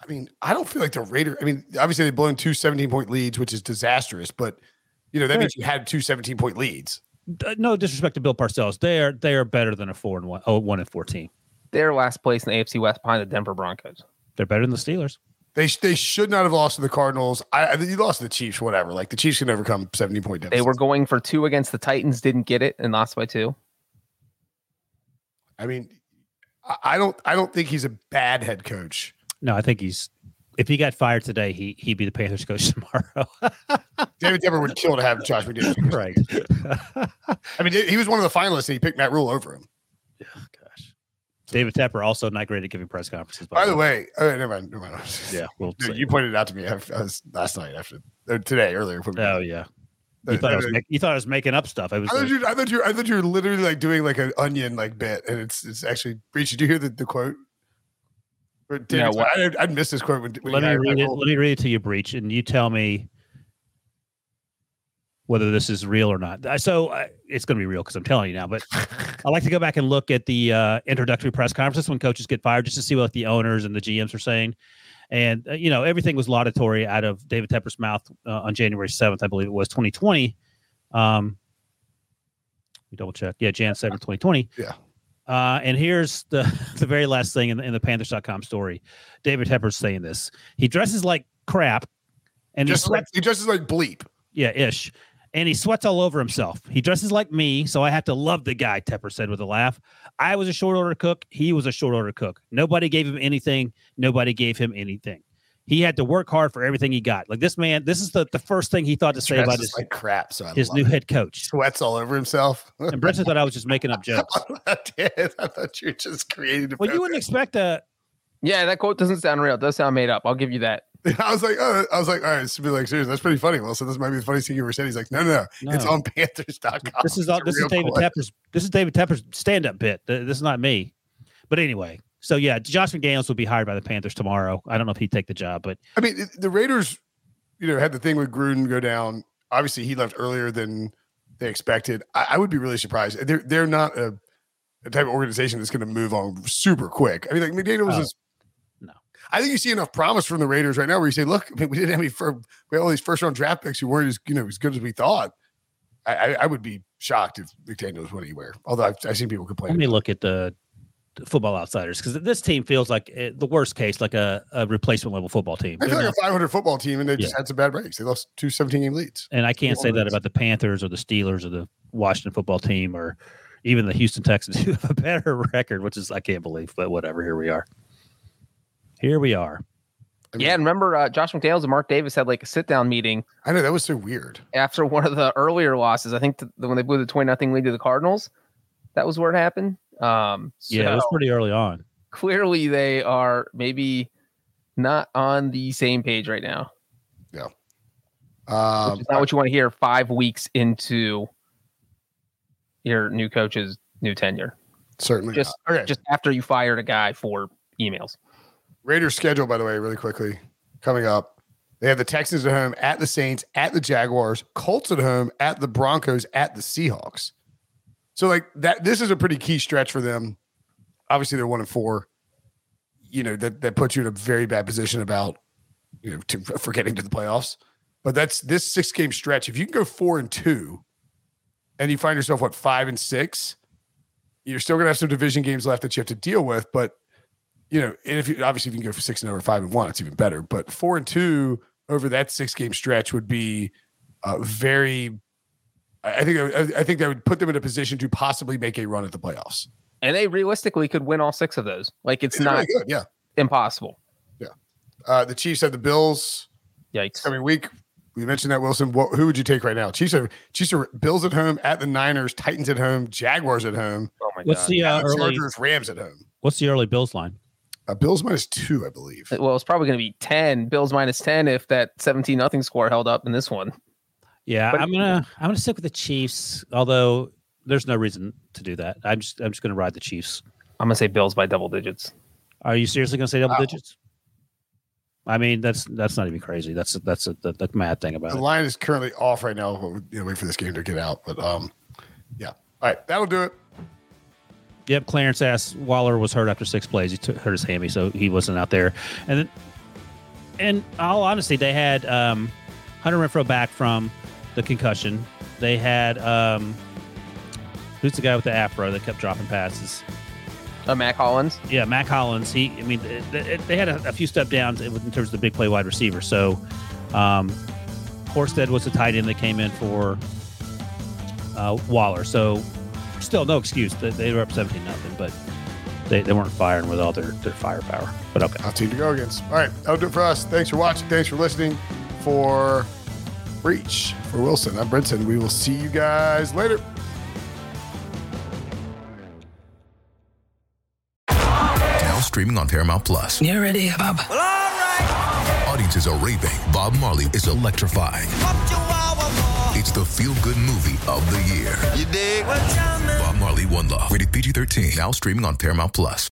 I mean, I don't feel like the Raiders. I mean, obviously they've blown two 17 point leads, which is disastrous. But you know that means you had two 17 point leads. No disrespect to Bill Parcells, they are they are better than a four and one, oh, one and 14. They're last place in the AFC West behind the Denver Broncos. They're better than the Steelers. They, they should not have lost to the Cardinals. I, you lost to the Chiefs, whatever. Like the Chiefs can overcome 70 point deficit. They were going for two against the Titans, didn't get it, and lost by two. I mean, I don't I don't think he's a bad head coach. No, I think he's if he got fired today, he he'd be the Panthers coach tomorrow. David Tepper would kill to have Josh McDaniels. right. I mean, he was one of the finalists and he picked Matt Rhule over him. Yeah, gosh. David Tepper also not great at giving press conferences. By, by the way, oh, never mind, never mind. Yeah, well, Dude, you pointed it out to me I was last night after or today earlier. Oh yeah. You thought, I was uh, make, you thought I was making up stuff. I was. I thought, you, I thought you. I thought you were literally like doing like an onion like bit, and it's it's actually. Breech, did you hear the, the quote? Yeah, well, I, would miss this quote. When, when let me read it. Let me read it to you, Breech, and you tell me whether this is real or not. So uh, it's going to be real because I'm telling you now. But I like to go back and look at the uh, introductory press conferences when coaches get fired, just to see what the owners and the GMs are saying. And uh, you know, everything was laudatory out of David Tepper's mouth uh, on January 7th, I believe it was 2020. Um, we double check. Yeah, Jan 7, 2020. Yeah. Uh, and here's the the very last thing in the, in the Panthers.com story. David Tepper's saying this. He dresses like crap, and Just he, like, sweats, he dresses like bleep. yeah, ish. And he sweats all over himself. He dresses like me, so I have to love the guy. Tepper said with a laugh. I was a short order cook. He was a short order cook. Nobody gave him anything. Nobody gave him anything. He had to work hard for everything he got. Like this man, this is the, the first thing he thought to say Dresses about his, like crap. So I his new it. head coach. sweats all over himself. And Brinson thought I was just making up jokes. I did. I thought you were just creating. a Well, you wouldn't expect a Yeah, that quote doesn't sound real. It does sound made up. I'll give you that. I was like, oh, I was like, all right, to be like, serious. That's pretty funny. Well, so this might be the funniest thing you ever said. He's like, no, no, no. it's on Panthers.com. this is all, this is David quote. Tepper's this is David Tepper's stand up bit. This is not me. But anyway, so yeah, Josh McDaniels will be hired by the Panthers tomorrow. I don't know if he'd take the job, but I mean, the Raiders, you know, had the thing with Gruden go down. Obviously, he left earlier than they expected. I, I would be really surprised. They're they're not a the type of organization that's going to move on super quick. I mean, like McDaniels Oh, is. no. I think you see enough promise from the Raiders right now where you say, look, I mean, we didn't have any, fir- we had all these first round draft picks who weren't as, you know, as good as we thought. I, I, I would be shocked if McDaniels went anywhere. Although I've, I've seen people complain. Let me look at the football outsiders because this team feels like eh, the worst case, like a, a replacement level football team. I feel They're like not- a 500 football team, and they just Yeah. had some bad breaks. They lost two 17 game leads. and I can't say that Wolverines. about the Panthers or the Steelers or the Washington football team or even the Houston Texans who have a better record, which is I can't believe, but whatever. Here we are. Here we are. I mean, Yeah, and remember uh, Josh McDaniels and Mark Davis had like a sit down meeting I know that was so weird. after one of the earlier losses. I think the, when they blew the twenty nothing lead to the Cardinals, that was where it happened. Um, Yeah, it was pretty early on. clearly they are maybe not on the same page right now. Yeah. Um, is not what you want to hear five weeks into your new coach's new tenure. certainly. Just not. okay. just after you fired a guy for emails. Raiders schedule, by the way, really quickly coming up. They have the Texans at home, at the Saints, at the Jaguars, Colts at home, at the Broncos, at the Seahawks. So, like that, this is a pretty key stretch for them. Obviously, they're one and four. You know that that puts you in a very bad position about you know to, for getting to the playoffs. But that's this six game stretch. If you can go four and two, and you find yourself what five and six, you're still gonna have some division games left that you have to deal with. But you know, and if you obviously if you can go for six and over five and one, it's even better. But four and two over that six game stretch would be uh, very. I I think I I think that would put them in a position to possibly make a run at the playoffs. And they realistically could win all six of those. Like it's It's not really good, yeah. impossible. Yeah. Uh, the Chiefs have the Bills Yikes. coming week. We mentioned that Wilson. What, who would you take right now? Chiefs are Chiefs are Bills at home, at the Niners, Titans at home, Jaguars at home, Oh my What's god. the uh, early? Chargers, Rams at home. What's the early Bills line? Uh, Bills minus two, I believe. well, it's probably going to be 10, Bills minus 10 if that 17 nothing score held up in this one. Yeah, But- I'm gonna I'm gonna stick with the Chiefs. Although there's no reason to do that. I'm just I'm just gonna ride the Chiefs. I'm going to say Bills by double digits. Are you seriously gonna say double Wow. digits? I mean, that's that's not even crazy. That's that's a, the, the mad thing about The it. line is currently off right now. We'll you know, wait for this game to get out. But um, yeah. All right, that'll do it. Yep, Clarence asked Waller was hurt after six plays. He took, hurt his hammy, so he wasn't out there. And then, in all honesty, they had um, Hunter Renfrow back from the concussion. They had um, who's the guy with the afro that kept dropping passes? Uh, Mack Hollins. Yeah, Mack Hollins. He, I mean, they, they- they had a, a few step downs in terms of the big play wide receiver. So, um, Horsted was the tight end that came in for uh, Waller. So, still no excuse. They, they were up seventeen nothing, but they, they weren't firing with all their, their firepower. But okay, Tough team to go against. All right, that'll do it for us. Thanks for watching. Thanks for listening. For Breech, for Wilson, I'm Brinson. We will see you guys later. Now streaming on Paramount Plus. You ready, Bob? Well, all right. Audiences are raving. Bob Marley is electrifying. It's the feel-good movie of the year. You dig? Bob Marley, One Love. Rated PG-13. Now streaming on Paramount Plus.